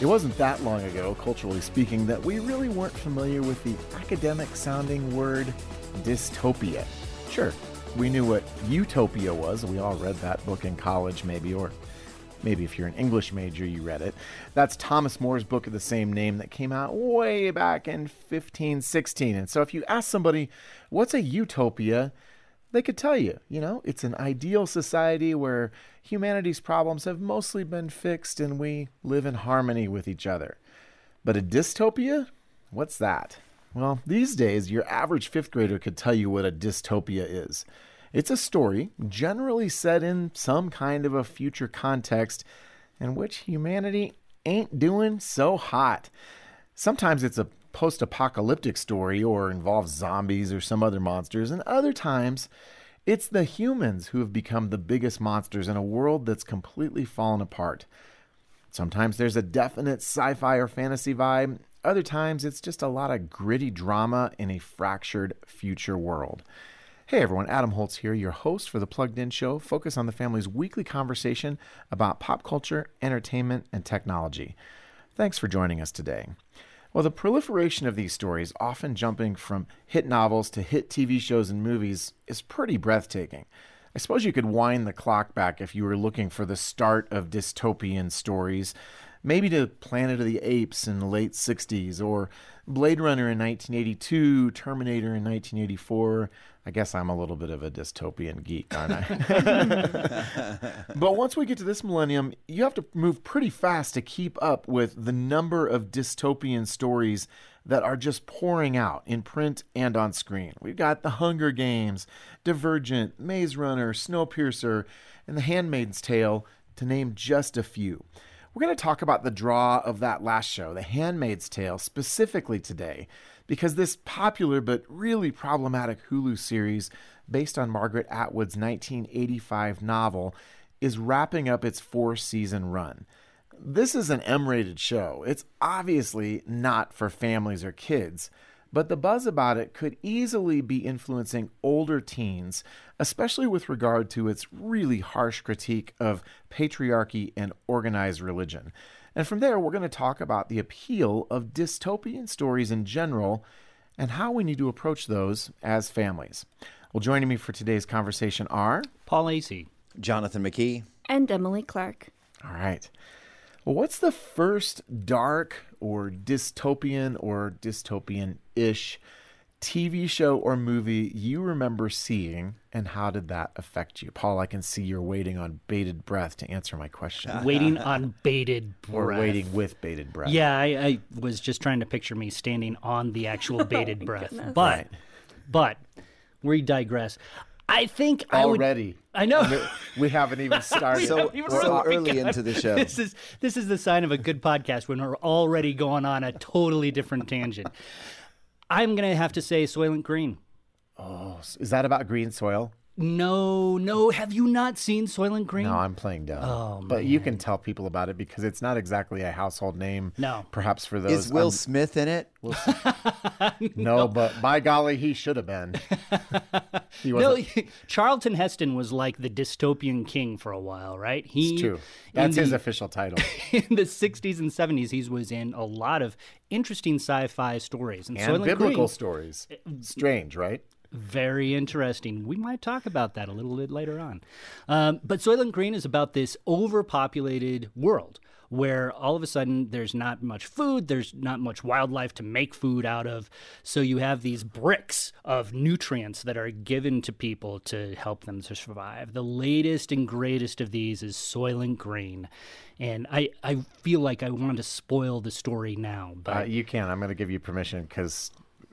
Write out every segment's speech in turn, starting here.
It wasn't that long ago, culturally speaking, that we really weren't familiar with the academic sounding word dystopia. Sure, we knew what utopia was. We all read that book in college, maybe, or maybe if you're an English major, you read it. That's Thomas More's book of the same name that came out way back in 1516. And so if you ask somebody, what's a utopia? They could tell you, you know, it's an ideal society where humanity's problems have mostly been fixed and we live in harmony with each other. But a dystopia? What's that? Well, these days, your average fifth grader could tell you what a dystopia is. It's a story, generally set in some kind of a future context, in which humanity ain't doing so hot. Sometimes it's a post apocalyptic story or involves zombies or some other monsters, and other times it's the humans who have become the biggest monsters in a world that's completely fallen apart. Sometimes there's a definite sci fi or fantasy vibe, other times it's just a lot of gritty drama in a fractured future world. Hey everyone, Adam Holz here, your host for the Plugged In Show, focus on the family's weekly conversation about pop culture, entertainment, and technology. Thanks for joining us today. Well, the proliferation of these stories, often jumping from hit novels to hit TV shows and movies, is pretty breathtaking. I suppose you could wind the clock back if you were looking for the start of dystopian stories, maybe to Planet of the Apes in the late 60s, or Blade Runner in 1982, Terminator in 1984. I guess I'm a little bit of a dystopian geek, aren't I? but once we get to this millennium, you have to move pretty fast to keep up with the number of dystopian stories that are just pouring out in print and on screen. We've got The Hunger Games, Divergent, Maze Runner, Snowpiercer, and The Handmaid's Tale, to name just a few. We're going to talk about the draw of that last show, The Handmaid's Tale, specifically today, because this popular but really problematic Hulu series, based on Margaret Atwood's 1985 novel, is wrapping up its four season run. This is an M rated show. It's obviously not for families or kids but the buzz about it could easily be influencing older teens, especially with regard to its really harsh critique of patriarchy and organized religion. And from there, we're going to talk about the appeal of dystopian stories in general and how we need to approach those as families. Well, joining me for today's conversation are Paul Asay, Jonathan McKee, and Emily Clark. All right. Well, what's the first dark or dystopian or dystopian ish TV show or movie you remember seeing, and how did that affect you? Paul, I can see you're waiting on bated breath to answer my question. waiting on bated breath. Or waiting with bated breath. Yeah, I, I, was just trying to picture me standing on the actual oh, bated oh breath. Goodness. But, right. but we digress. I think already. I, would, I know we haven't even started. so, so early into the show. This is this is the sign of a good podcast when we're already going on a totally different tangent. I'm gonna have to say Soylent Green. Oh, is that about green soil? No, no. Have you not seen Soylent Green? No, I'm playing dumb. Oh, but you can tell people about it because it's not exactly a household name. No, perhaps for those. Is Will un- Smith in it? no, no, but by golly, he should have been. he no, Charlton Heston was like the dystopian king for a while, right? He, it's true. That's his official title. in the 60s and 70s, he was in a lot of interesting sci-fi stories and, and biblical Green, stories. Eh, Strange, right? Very interesting. We might talk about that a little bit later on. Um, but Soylent Green is about this overpopulated world where all of a sudden there's not much food, there's not much wildlife to make food out of. So you have these bricks of nutrients that are given to people to help them to survive. The latest and greatest of these is Soylent Green. And I, I feel like I want to spoil the story now. But uh, you can. I'm going to give you permission because,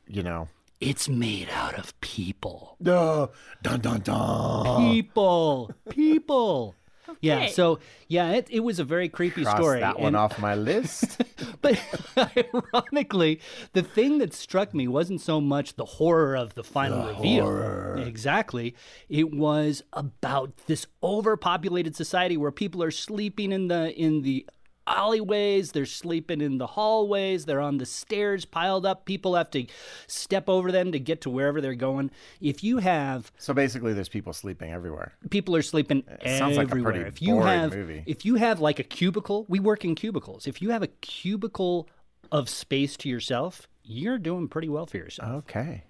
you know, it's made out of people. Duh. Dun dun dun. People. People. Okay. Yeah. So yeah, it, it was a very creepy Cross story. That one and, off my list. but ironically, the thing that struck me wasn't so much the horror of the final the reveal. Horror. Exactly. It was about this overpopulated society where people are sleeping in the in the alleyways, they're sleeping in the hallways, they're on the stairs piled up. People have to step over them to get to wherever they're going. If you have So basically, there's people sleeping everywhere. people are sleeping sounds like a everywhere. pretty if you boring have movie. if you have like a cubicle, we work in cubicles. If you have a cubicle of space to yourself, you're doing pretty well for yourself. Okay.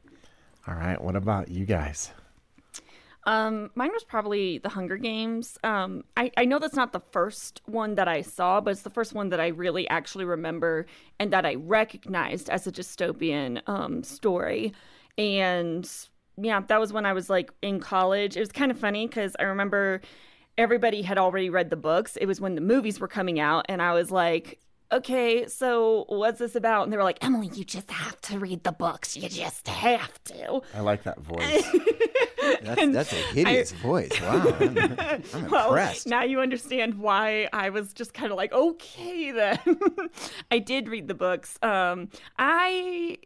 All right. What about you guys? Um, mine was probably The Hunger Games. Um, I, I know that's not the first one that I saw, but it's the first one that I really actually remember and that I recognized as a dystopian um, story. And yeah, that was when I was like in college. It was kind of funny because I remember everybody had already read the books. It was when the movies were coming out, and I was like, okay, so what's this about? And they were like, Emily, you just have to read the books. You just have to. I like that voice. That's, that's a hideous voice. Wow. I'm, I'm Well, impressed. now you understand why I was just kind of like, okay, then. I did read the books. Um, I.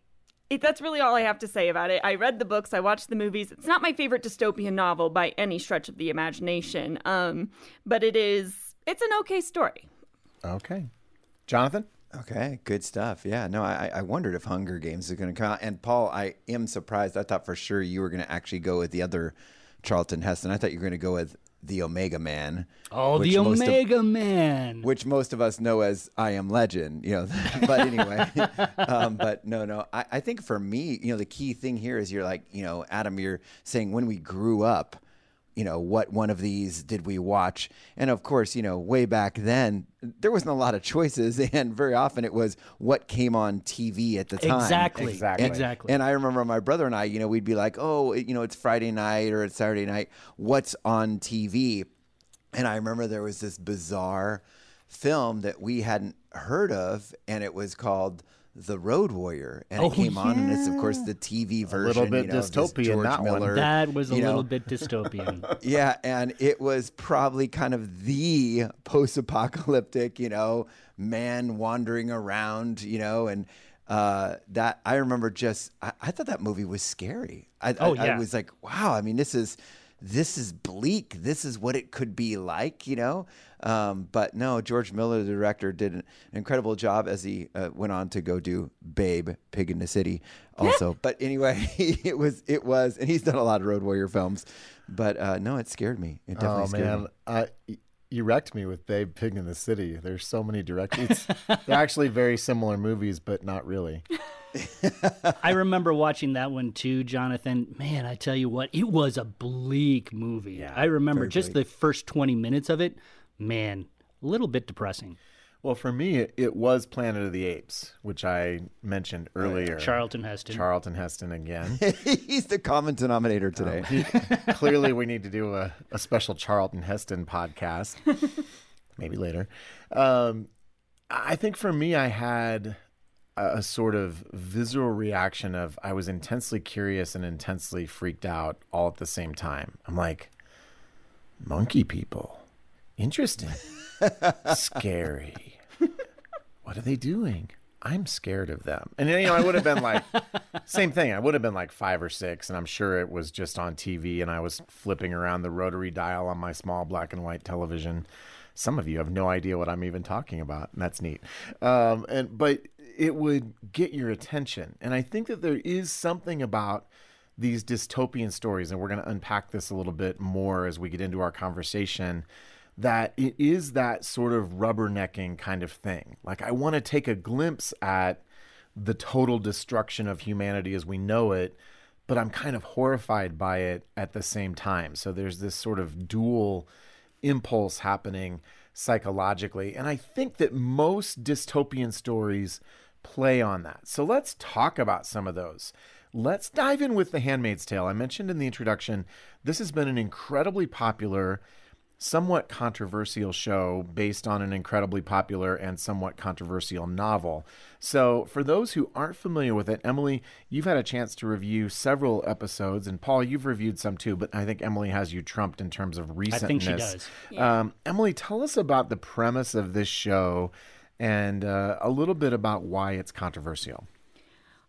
It, that's really all I have to say about it. I read the books, I watched the movies. It's not my favorite dystopian novel by any stretch of the imagination, um, but it is. It's an okay story. okay. Jonathan? Okay, good stuff. Yeah, no, I, I wondered if Hunger Games is going to come out. And Paul, I am surprised. I thought for sure you were going to actually go with the other Charlton Heston. I thought you were going to go with the Omega Man. Oh, the most of- Omega Man. which most of us know as I Am Legend, you know. but anyway, um, but no, no. I, I think for me, you know, the key thing here is you're like, you know, Adam, you're saying when we grew up, you know, what one of these did we watch? And of course, you know, way back then, there wasn't a lot of choices, and very often it was what came on TV at the time. Exactly. Exactly. Exactly. And I remember my brother and I, you know, we'd be like, oh, you know, it's Friday night or it's Saturday night. What's on TV? And I remember there was this bizarre film that we hadn't heard of, and it was called The Road Warrior. And Oh, it came on, and it's, of course, the TV version. A little bit you know, of this dystopian, George that one. That was a you know. little bit dystopian. Yeah, and it was probably kind of the post-apocalyptic, you know, man wandering around, you know, and uh, that I remember just I, I thought that movie was scary. I, Oh, I, I was like, wow. I mean, this is this is bleak. This is what it could be like, you know. Um, but no, George Miller, the director, did an incredible job as he uh, went on to go do Babe, Pig in the City, also. but anyway, it was it was, and he's done a lot of Road Warrior films. But uh, no, it scared me. It definitely Oh scared man, me. uh, you wrecked me with Babe Pig in the City. There's so many directors. They're actually very similar movies, but not really. I remember watching that one too, Jonathan. Man, I tell you what, it was a bleak movie. I remember just the first 20 minutes of it. Man, a little bit depressing. Well, for me, it, it was Planet of the Apes, which I mentioned earlier. Charlton Heston. Charlton Heston again. he's the common denominator today. Clearly, we need to do a, a special Charlton Heston podcast. Maybe later. Um, I think for me, I had a, sort of visceral reaction of I was intensely curious and intensely freaked out all at the same time. I'm like, monkey people, interesting, scary. What are they doing? I'm scared of them. And you know, I would have been like, same thing. I would have been like five or six, and I'm sure it was just on TV, and I was flipping around the rotary dial on my small black and white television. Some of you have no idea what I'm even talking about, and that's neat. Um, and but it would get your attention, and I think that there is something about these dystopian stories, and we're going to unpack this a little bit more as we get into our conversation that it is that sort of rubbernecking kind of thing. Like, I want to take a glimpse at the total destruction of humanity as we know it, but I'm kind of horrified by it at the same time. So there's this sort of dual impulse happening psychologically. And I think that most dystopian stories play on that. So let's talk about some of those. Let's dive in with The Handmaid's Tale. I mentioned in the introduction, this has been an incredibly popular somewhat controversial show based on an incredibly popular and somewhat controversial novel. So, for those who aren't familiar with it, Emily, you've had a chance to review several episodes, and Paul, you've reviewed some too, but I think Emily has you trumped in terms of recentness. I think she does. Um, Emily, tell us about the premise of this show and uh, a little bit about why it's controversial.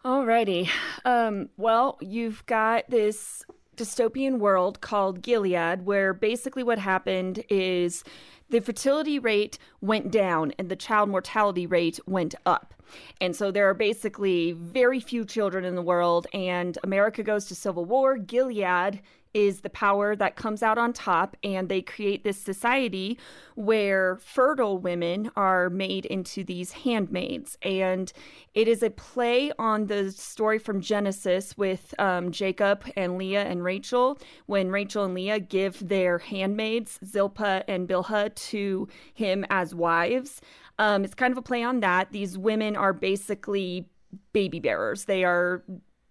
Alrighty. Um, well, you've got this dystopian world called Gilead, where basically what happened is the fertility rate went down and the child mortality rate went up. And so there are basically very few children in the world, and America goes to civil war. Gilead is the power that comes out on top, and they create this society where fertile women are made into these handmaids. And it is a play on the story from Genesis with um, Jacob and Leah and Rachel, when Rachel and Leah give their handmaids, Zilpah and Bilhah, to him as wives. Um, it's kind of a play on that. These women are basically baby bearers. They are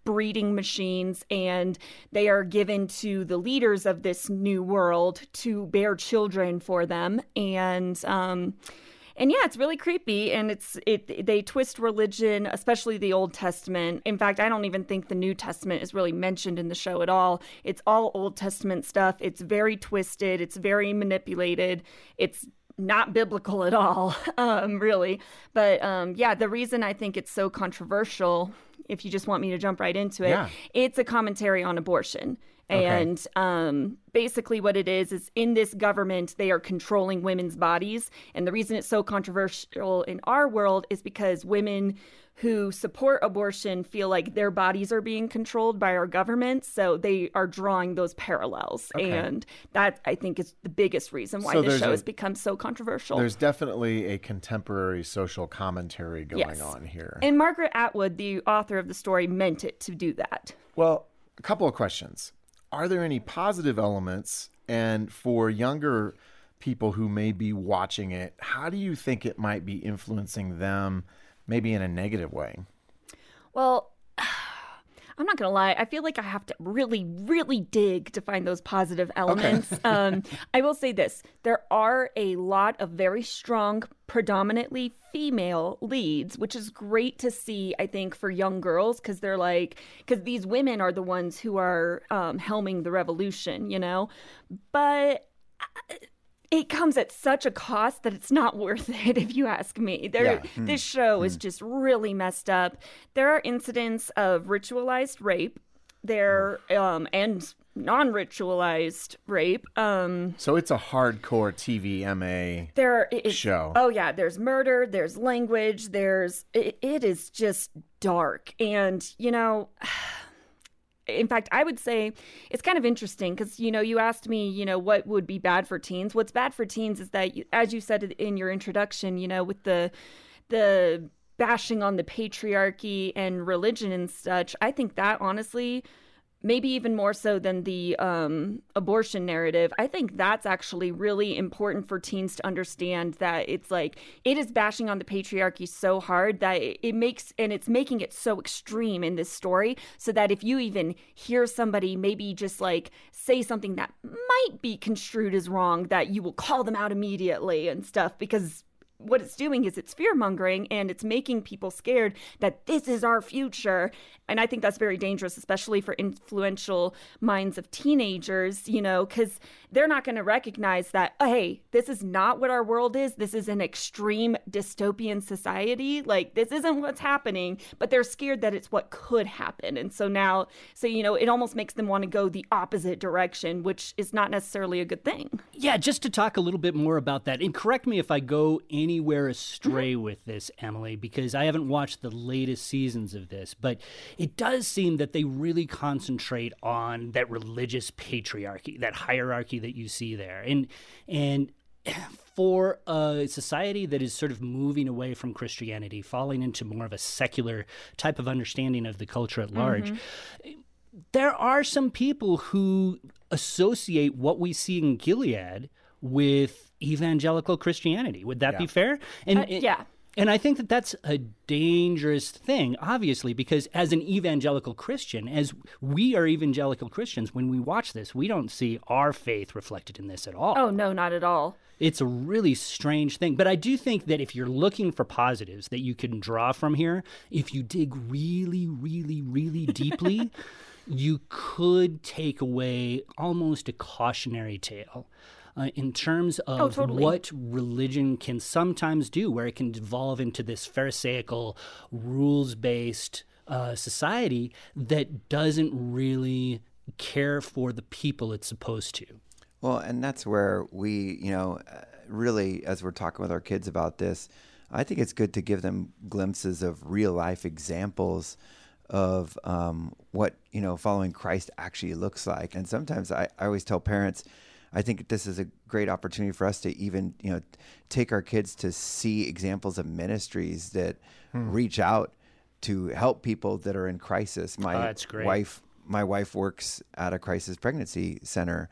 breeding machines and they are given to the leaders of this new world to bear children for them and um and yeah, it's really creepy, and it's it. They twist religion, especially the Old Testament. In fact, I don't even think the New Testament is really mentioned in the show at all. It's all Old Testament stuff. It's very twisted. It's very manipulated. It's not biblical at all, um, really. But um, yeah, the reason I think it's so controversial, if you just want me to jump right into it, Yeah. it's a commentary on abortion. And um, basically, what it is is in this government, they are controlling women's bodies. And the reason it's so controversial in our world is because women who support abortion feel like their bodies are being controlled by our government. So they are drawing those parallels. And that, I think, is the biggest reason why So this show a- has become so controversial. There's definitely a contemporary social commentary going Yes. on here. And Margaret Atwood, the author of the story, meant it to do that. Well, a couple of questions. Are there any positive elements? And for younger people who may be watching it, how do you think it might be influencing them, maybe in a negative way? Well, I'm not gonna lie. I feel like I have to really, really dig to find those positive elements. um, I will say this: there are a lot of very strong, predominantly female leads, which is great to see. I think for young girls because they're like, because these women are the ones who are um, helming the revolution, you know. But it comes at such a cost that it's not worth it if you ask me there Yeah. this show is just really messed up there are incidents of ritualized rape there um and non-ritualized rape um So it's a hardcore TV MA. there is Show. oh yeah there's murder there's language there's it, it is just dark and you know in fact i would say it's kind of interesting because you know you asked me you know what would be bad for teens. What's bad for teens is that as you said in your introduction you know with the the bashing on the patriarchy and religion and such i think that honestly maybe even more so than the um, abortion narrative. I think that's actually really important for teens to understand that it's like it is bashing on the patriarchy so hard that it, makes and it's making it so extreme in this story so that if you even hear somebody maybe just like say something that might be construed as wrong, that you will call them out immediately and stuff because what it's doing is it's fear mongering and it's making people scared that this is our future. And I think that's very dangerous, especially for influential minds of teenagers, you know, because they're not going to recognize that, oh, hey, this is not what our world is. This is an extreme dystopian society. Like, this isn't what's happening, but they're scared that it's what could happen. And so now, so, you know, it almost makes them want to go the opposite direction, which is not necessarily a good thing. Yeah, just to talk a little bit more about that, and correct me if I go anywhere mm-hmm. astray with this, Emily, because I haven't watched the latest seasons of this, but it does seem that they really concentrate on that religious patriarchy, that hierarchy that you see there, and and for a society that is sort of moving away from Christianity, falling into more of a secular type of understanding of the culture at large, mm-hmm. there are some people who associate what we see in Gilead with evangelical Christianity. Would that be fair? And Uh, yeah. And I think that that's a dangerous thing, obviously, because as an evangelical Christian, as we are evangelical Christians, when we watch this, we don't see our faith reflected in this at all. Oh, no, not at all. It's a really strange thing. But I do think that if you're looking for positives that you can draw from here, if you dig really, really, really deeply, you could take away almost a cautionary tale. Uh, in terms of totally. what religion can sometimes do, where it can devolve into this Pharisaical, rules based uh, society that doesn't really care for the people it's supposed to. Well, and that's where we, you know, uh, really, as we're talking with our kids about this, I think it's good to give them glimpses of real life examples of um, what, you know, following Christ actually looks like. And sometimes I, I always tell parents, I think this is a great opportunity for us to even, you know, take our kids to see examples of ministries that hmm. reach out to help people that are in crisis. My oh, wife, my wife works at a crisis pregnancy center,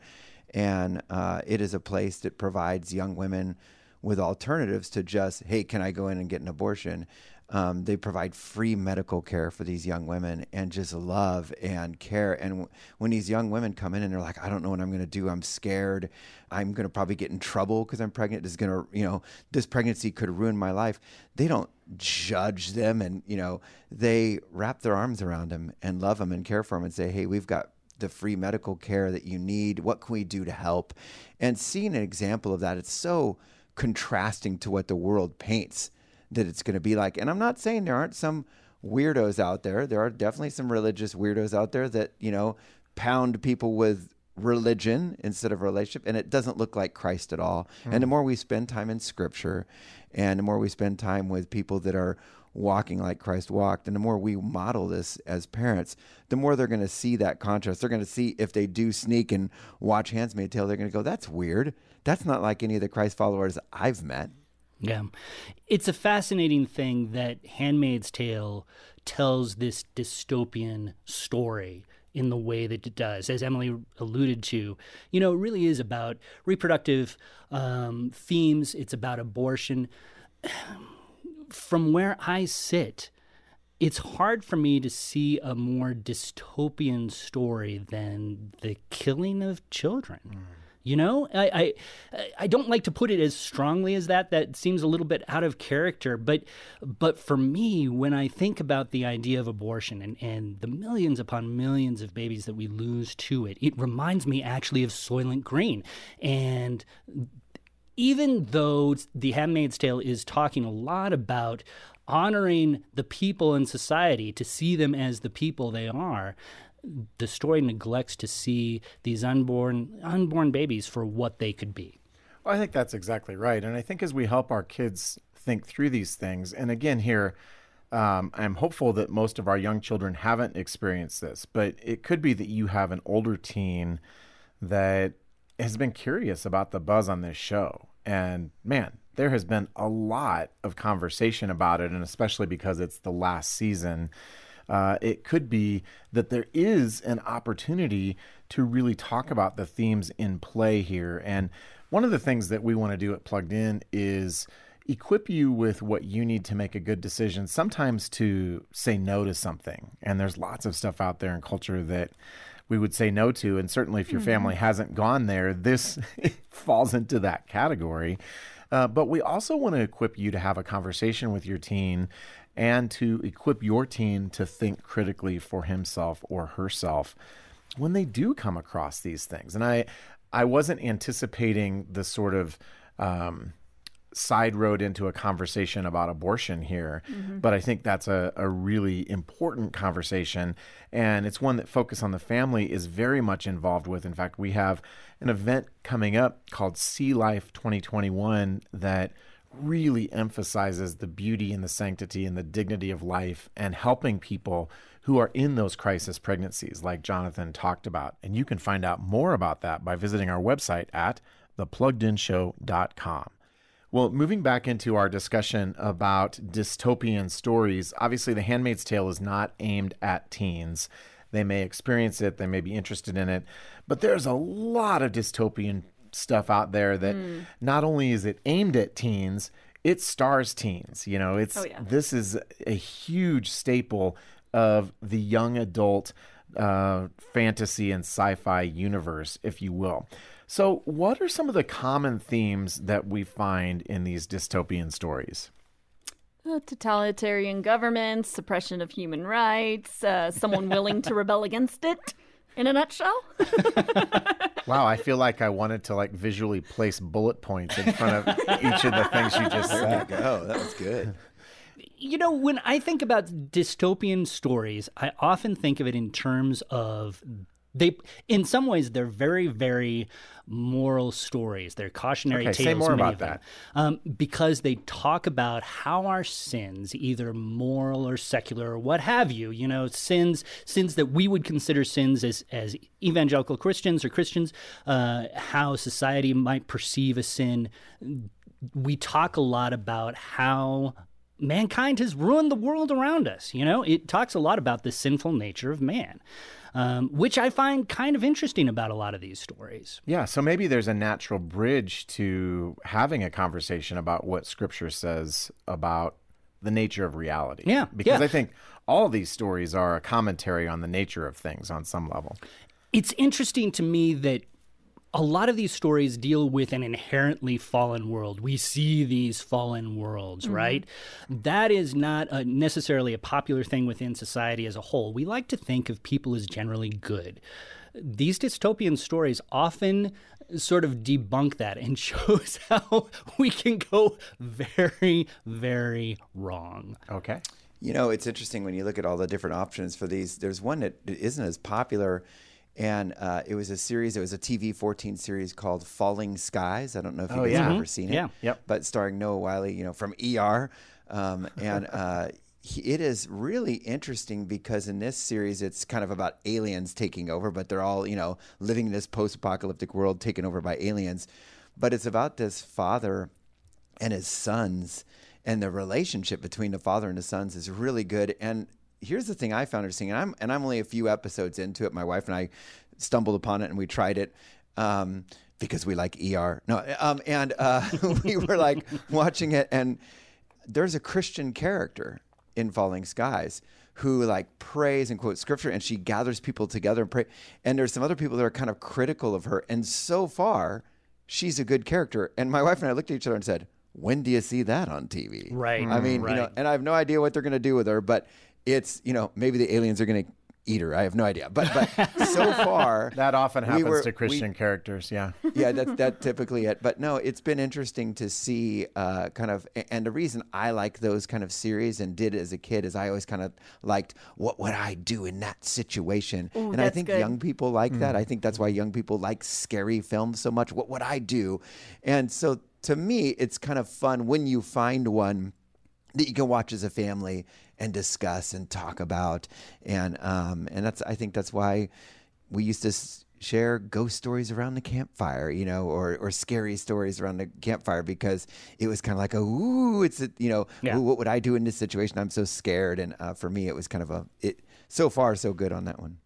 and uh, it is a place that provides young women with alternatives to just, hey, can I go in and get an abortion? Um, they provide free medical care for these young women and just love and care. And w- when these young women come in and they're like, I don't know what I'm going to do. I'm scared. I'm going to probably get in trouble because I'm pregnant. This is going to, you know, this pregnancy could ruin my life. They don't judge them and, you know, they wrap their arms around them and love them and care for them and say, hey, we've got the free medical care that you need. What can we do to help? And seeing an example of that, it's so contrasting to what the world paints that it's going to be like. And I'm not saying there aren't some weirdos out there. There are definitely some religious weirdos out there that, you know, pound people with religion instead of relationship and it doesn't look like Christ at all. Mm. And the more we spend time in scripture and the more we spend time with people that are walking like Christ walked and the more we model this as parents, the more they're going to see that contrast. They're going to see if they do sneak and watch Handmaid's Tale, they're going to go, that's weird. That's not like any of the Christ followers I've met. Yeah. It's a fascinating thing that Handmaid's Tale tells this dystopian story in the way that it does. As Emily alluded to, you know, it really is about reproductive um, themes, it's about abortion. From where I sit, it's hard for me to see a more dystopian story than the killing of children. Mm. You know, I, I I don't like to put it as strongly as that. That seems a little bit out of character. But but for me, when I think about the idea of abortion and, and the millions upon millions of babies that we lose to it, it reminds me actually of Soylent Green. And even though The Handmaid's Tale is talking a lot about honoring the people in society to see them as the people they are, the story neglects to see these unborn unborn babies for what they could be. Well, I think that's exactly right, and I think as we help our kids think through these things, and again here. Um, I'm hopeful that most of our young children haven't experienced this, but it could be that you have an older teen that has been curious about the buzz on this show. And man, there has been a lot of conversation about it, and especially because it's the last season uh, it could be that there is an opportunity to really talk about the themes in play here. And one of the things that we want to do at Plugged In is equip you with what you need to make a good decision, sometimes to say no to something. And there's lots of stuff out there in culture that we would say no to. And certainly, if your mm-hmm. family hasn't gone there, this falls into that category. Uh, but we also want to equip you to have a conversation with your teen and to equip your teen to think critically for himself or herself when they do come across these things. And I, I wasn't anticipating the sort of um, side road into a conversation about abortion here, mm-hmm. but I think that's a, a really important conversation. And it's one that Focus on the Family is very much involved with. In fact, we have an event coming up called See Life 2021 that really emphasizes the beauty and the sanctity and the dignity of life and helping people who are in those crisis pregnancies, like Jonathan talked about. And you can find out more about that by visiting our website at thepluggedinshow.com. Well, moving back into our discussion about dystopian stories, obviously, The Handmaid's Tale is not aimed at teens. They may experience it, they may be interested in it, but there's a lot of dystopian stuff out there that mm. not only is it aimed at teens, it stars teens. You know, it's oh, yeah. this is a huge staple of the young adult uh, fantasy and sci-fi universe, if you will. So, what are some of the common themes that we find in these dystopian stories? Uh, totalitarian governments, suppression of human rights, uh, someone willing to rebel against it in a nutshell. wow, I feel like I wanted to like visually place bullet points in front of each of the things you just said. Go, that was good. You know, when I think about dystopian stories, I often think of it in terms of they in some ways they're very very moral stories they're cautionary Okay, tales say more about that. um, because they talk about how our sins either moral or secular or what have you you know sins sins that we would consider sins as as evangelical christians or christians uh, how society might perceive a sin we talk a lot about how mankind has ruined the world around us. You know, it talks a lot about the sinful nature of man, um, which I find kind of interesting about a lot of these stories. Yeah, so maybe there's a natural bridge to having a conversation about what Scripture says about the nature of reality. Yeah, Because yeah. I think all these stories are a commentary on the nature of things on some level. It's interesting to me that a lot of these stories deal with an inherently fallen world. We see these fallen worlds, mm-hmm. right? That is not a, necessarily a popular thing within society as a whole. We like to think of people as generally good. These dystopian stories often sort of debunk that and shows how we can go very, very wrong. Okay. You know, it's interesting when you look at all the different options for these. There's one that isn't as popular, and uh, it was a series. It was a TV 14 series called Falling Skies. I don't know if you Oh, guys yeah. have ever seen it. Yeah. Yep. But starring Noah Wyle, you know, from ER, um, and uh, he, it is really interesting because in this series, it's kind of about aliens taking over, but they're all you know living in this post-apocalyptic world taken over by aliens. But it's about this father and his sons and the relationship between the father and the sons is really good and here's the thing i found interesting and i'm and i'm only a few episodes into it. My wife and i stumbled upon it and we tried it um, because we like er no um, and uh, we were like watching it and there's a christian character in falling skies who like prays and quotes scripture and she gathers people together and pray and there's some other people that are kind of critical of her and so far she's a good character. And my wife and i looked at each other and said when do you see that on tv Right, i mean you know and i have no idea what they're going to do with her but it's you know maybe the aliens are going to eat her i have no idea but but so far That often we happens were- to we- Christian characters. Yeah. yeah, that's that typically it. But no, it's been interesting to see uh, kind of, and the reason I like those kind of series and did as a kid is I always kind of liked what would I do in that situation, Ooh, and I think good. young people like that. I think that's why young people like scary films so much. What would I do? And so to me, it's kind of fun when you find one that you can watch as a family and discuss and talk about. And um, and that's I think that's why we used to s- share ghost stories around the campfire you know or or scary stories around the campfire because it was kind of like a ooh it's a, you know Yeah. what would I do in this situation? I'm so scared. And uh, for me it was kind of a it so far so good on that one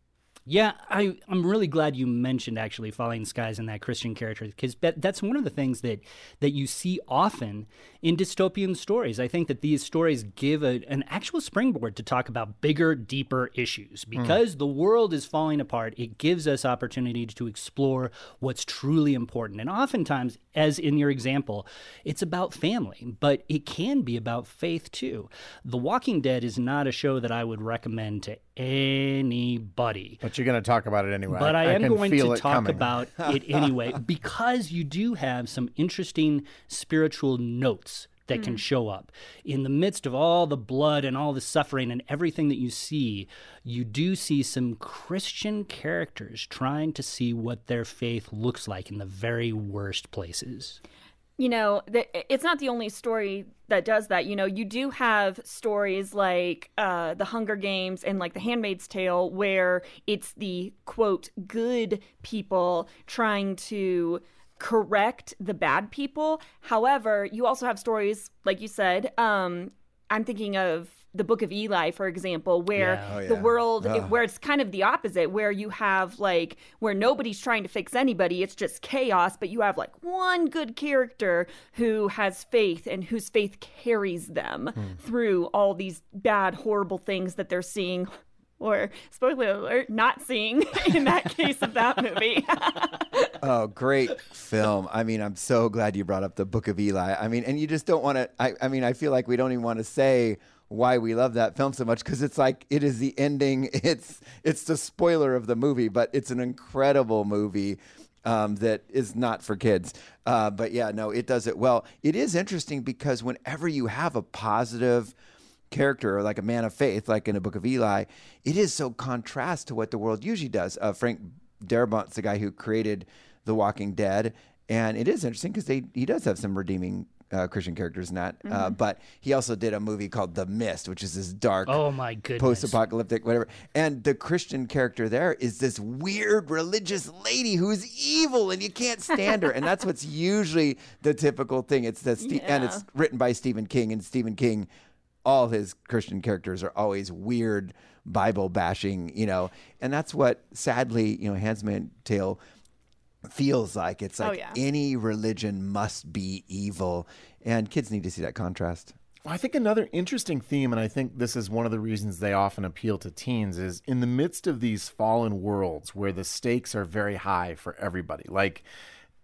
Yeah, I, I'm really glad you mentioned actually Falling Skies and that Christian character because that, that's one of the things that, that you see often in dystopian stories. I think that these stories give a, an actual springboard to talk about bigger, deeper issues. Hmm. Because the world is falling apart, it gives us opportunity to explore what's truly important. And oftentimes, as in your example, it's about family, but it can be about faith too. The Walking Dead is not a show that I would recommend to anybody. But you're going to talk about it anyway. But I, am can going to talk coming. about it anyway because you do have some interesting spiritual notes that can hmm. show up. In the midst of all the blood and all the suffering and everything that you see, you do see some Christian characters trying to see what their faith looks like in the very worst places. You know, the, it's not the only story that does that. You know, you do have stories like uh, The Hunger Games and like The Handmaid's Tale, where it's the quote, good people trying to correct the bad people. However, you also have stories, like you said, um, I'm thinking of the Book of Eli, for example, where Yeah. Oh, the yeah. world, it- where it's kind of the opposite, where you have like, where nobody's trying to fix anybody, it's just chaos, but you have like one good character who has faith and whose faith carries them hmm. through all these bad, horrible things that they're seeing. Or, spoiler alert, not seeing in that case of that movie. Oh, great film. I mean, I'm so glad you brought up the Book of Eli. I mean, and you just don't want to, I, I mean, I feel like we don't even want to say why we love that film so much because it's like it is the ending. It's it's the spoiler of the movie, but it's an incredible movie um, that is not for kids. Uh, but yeah, no, it does it well. It is interesting because whenever you have a positive character or like a man of faith, like in a Book of Eli, it is so contrast to what the world usually does. Uh, Frank Darabont's the guy who created The Walking Dead, and it is interesting because he does have some redeeming uh, Christian characters in that. Uh, Mm-hmm. but he also did a movie called The Mist, which is this dark, Oh my goodness. post-apocalyptic, whatever. And the Christian character there is this weird religious lady who's evil, and you can't stand her. and that's what's usually the typical thing. It's that, Ste- and it's written by Stephen King, and Stephen King, all his Christian characters are always weird, Bible bashing, you know. And that's what, sadly, you know, Handmaid's Tale feels like. It's Oh, like yeah. any religion must be evil, and kids need to see that contrast. Well, I think another interesting theme, and I think this is one of the reasons they often appeal to teens, is in the midst of these fallen worlds where the stakes are very high for everybody. Like,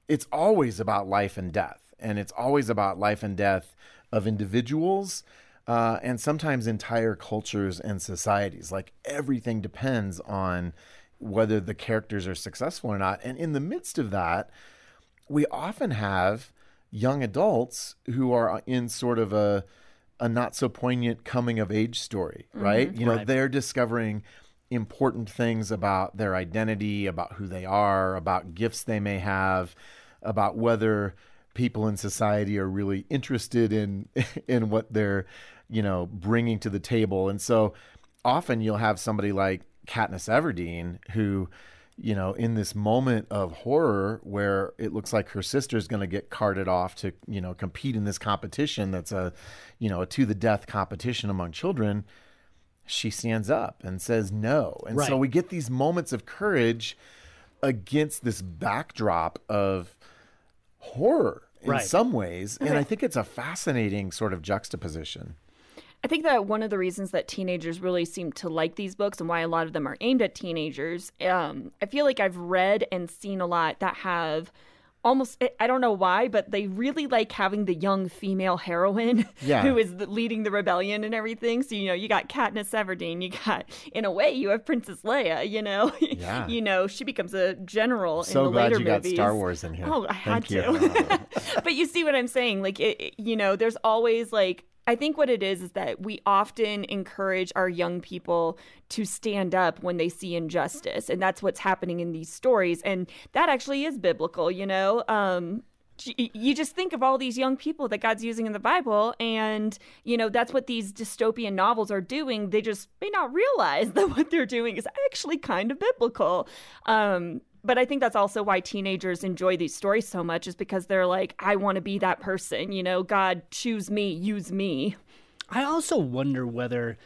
it's always about life and death, and it's always about life and death of individuals. Uh, and sometimes entire cultures and societies. Like everything depends on whether the characters are successful or not. And in the midst of that, we often have young adults who are in sort of a a not so poignant coming of age story, right? You know, Right. they're discovering important things about their identity, about who they are, about gifts they may have, about whether people in society are really interested in in what they're, you know, bringing to the table. And so often you'll have somebody like Katniss Everdeen who you know, in this moment of horror where it looks like her sister's going to get carted off to, you know, compete in this competition that's a, you know, a to the death competition among children, she stands up and says no. And so we get these moments of courage against this backdrop of horror in Right. some ways. And I think it's a fascinating sort of juxtaposition. I think that one of the reasons that teenagers really seem to like these books and why a lot of them are aimed at teenagers, um, I feel like I've read and seen a lot that have almost, I don't know why, but they really like having the young female heroine Yeah. who is the, leading the rebellion and everything. So, you know, you got Katniss Everdeen, you got, in a way, you have Princess Leia, you know? Yeah. you know, she becomes a general So in the glad later you got. Star Wars in here. Oh, I had you. to. but you see what I'm saying? Like, it, it- you know, there's always like, I think what it is is that we often encourage our young people to stand up when they see injustice. And that's what's happening in these stories. And that actually is biblical, you know? Um, you just think of all these young people that God's using in the Bible, and you know that's what these dystopian novels are doing. They just may not realize that what they're doing is actually kind of biblical. Um, but I think that's also why teenagers enjoy these stories so much, is because they're like, I want to be that person. You know, God, choose me, use me. I also wonder whether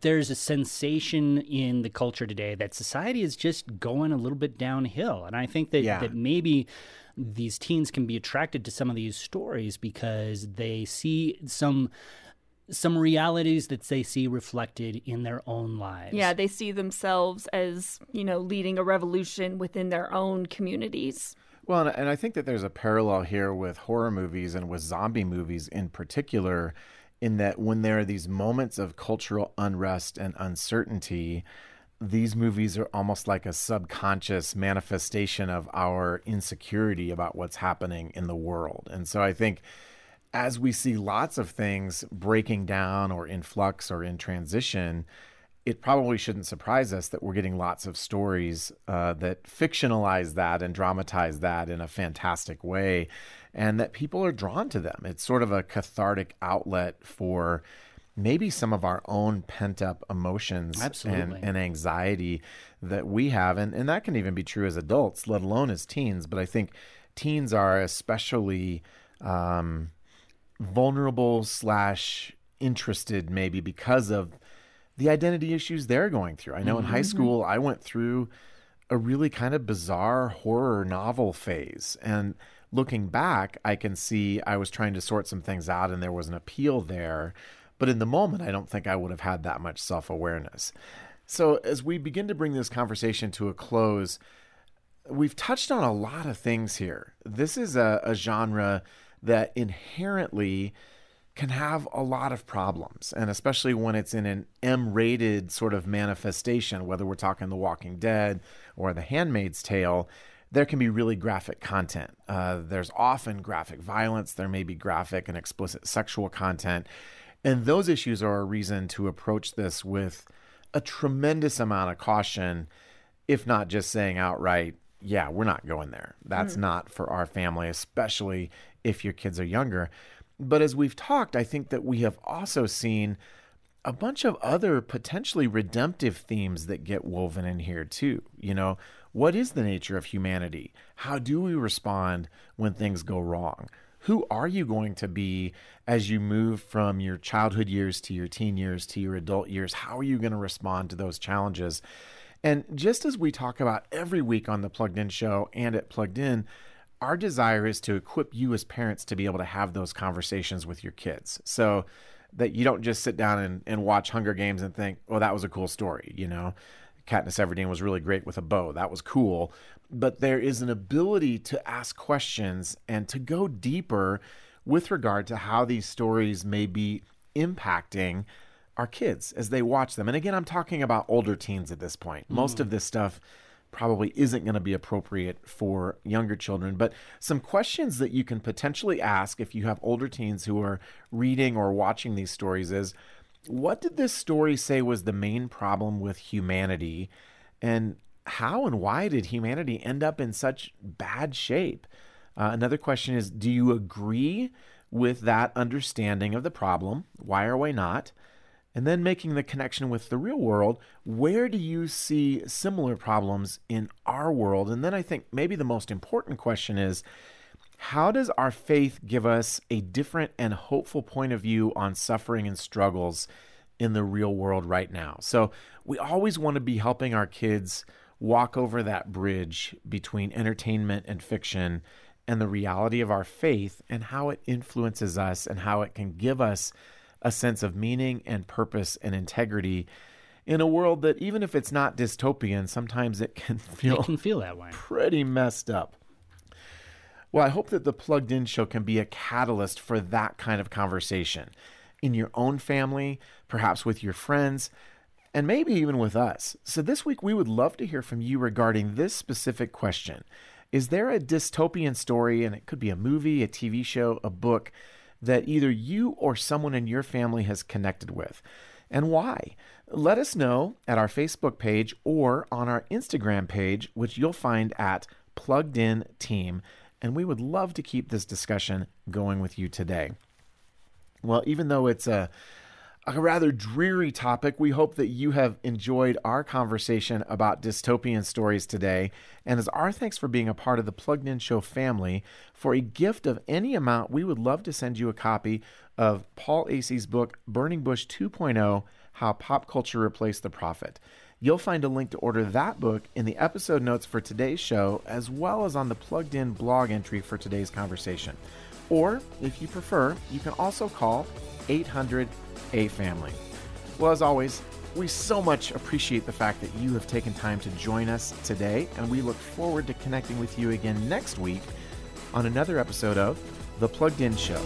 there's a sensation in the culture today that society is just going a little bit downhill. And I think that, Yeah. that maybe these teens can be attracted to some of these stories because they see some some realities that they see reflected in their own lives. Yeah, they see themselves as, you know, leading a revolution within their own communities. Well, and, and I think that there's a parallel here with horror movies and with zombie movies in particular, in that when there are these moments of cultural unrest and uncertainty, these movies are almost like a subconscious manifestation of our insecurity about what's happening in the world. And so I think as we see lots of things breaking down or in flux or in transition, it probably shouldn't surprise us that we're getting lots of stories uh, that fictionalize that and dramatize that in a fantastic way, and that people are drawn to them. It's sort of a cathartic outlet for maybe some of our own pent up emotions and, and anxiety that we have. And, and that can even be true as adults, let alone as teens. But I think teens are especially. Um, vulnerable slash interested maybe because of the identity issues they're going through. I know in mm-hmm, high mm-hmm. school I went through a really kind of bizarre horror novel phase and looking back I can see I was trying to sort some things out and there was an appeal there, but in the moment I don't think I would have had that much self-awareness. So as we begin to bring this conversation to a close, we've touched on a lot of things here. This is a, a genre that inherently can have a lot of problems, and especially when it's in an M rated sort of manifestation, whether we're talking The Walking Dead or The Handmaid's Tale. There can be really graphic content. Uh, there's often graphic violence. There may be graphic and explicit sexual content. And those issues are a reason to approach this with a tremendous amount of caution, if not just saying outright, yeah, we're not going there. That's mm. not for our family, especially if your kids are younger. But as we've talked, I think that we have also seen a bunch of other potentially redemptive themes that get woven in here too. You know, what is the nature of humanity? How do we respond when things go wrong? Who are you going to be as you move from your childhood years to your teen years to your adult years? How are you going to respond to those challenges? And just as we talk about every week on the Plugged In show and at Plugged In, our desire is to equip you as parents to be able to have those conversations with your kids. So, that you don't just sit down and, and watch Hunger Games and think, oh, that was a cool story, you know. Katniss Everdeen was really great with a bow. That was cool. But there is an ability to ask questions and to go deeper with regard to how these stories may be impacting our kids as they watch them. And again, I'm talking about older teens at this point. Most mm. of this stuff probably isn't going to be appropriate for younger children. But some questions that you can potentially ask if you have older teens who are reading or watching these stories is what did this story say was the main problem with humanity? And how and why did humanity end up in such bad shape? Uh, another question is Do you agree with that understanding of the problem? Why or why not? And then making the connection with the real world, where do you see similar problems in our world? And then I think maybe the most important question is how does our faith give us a different and hopeful point of view on suffering and struggles in the real world right now? So we always want to be helping our kids walk over that bridge between entertainment and fiction and the reality of our faith and how it influences us and how it can give us a sense of meaning and purpose and integrity in a world that even if it's not dystopian, sometimes it can feel it can feel that way. Pretty messed up. Well, I hope that the Plugged In show can be a catalyst for that kind of conversation in your own family, perhaps with your friends, and maybe even with us. So this week we would love to hear from you regarding this specific question. Is there a dystopian story and it could be a movie, a TV show, a book that either you or someone in your family has connected with and why. Let us know at our Facebook page or on our Instagram page, which you'll find at Plugged In Team. And we would love to keep this discussion going with you today. Well, even though it's a a rather dreary topic. We hope that you have enjoyed our conversation about dystopian stories today. And as our thanks for being a part of the Plugged In Show family, for a gift of any amount, we would love to send you a copy of Paul Asay's book, Burning Bush 2.0 How Pop Culture Replaced the Prophet. You'll find a link to order that book in the episode notes for today's show, as well as on the Plugged In blog entry for today's conversation. Or, if you prefer, you can also call 800 A Family. Well, as always, we so much appreciate the fact that you have taken time to join us today, and we look forward to connecting with you again next week on another episode of The Plugged In Show.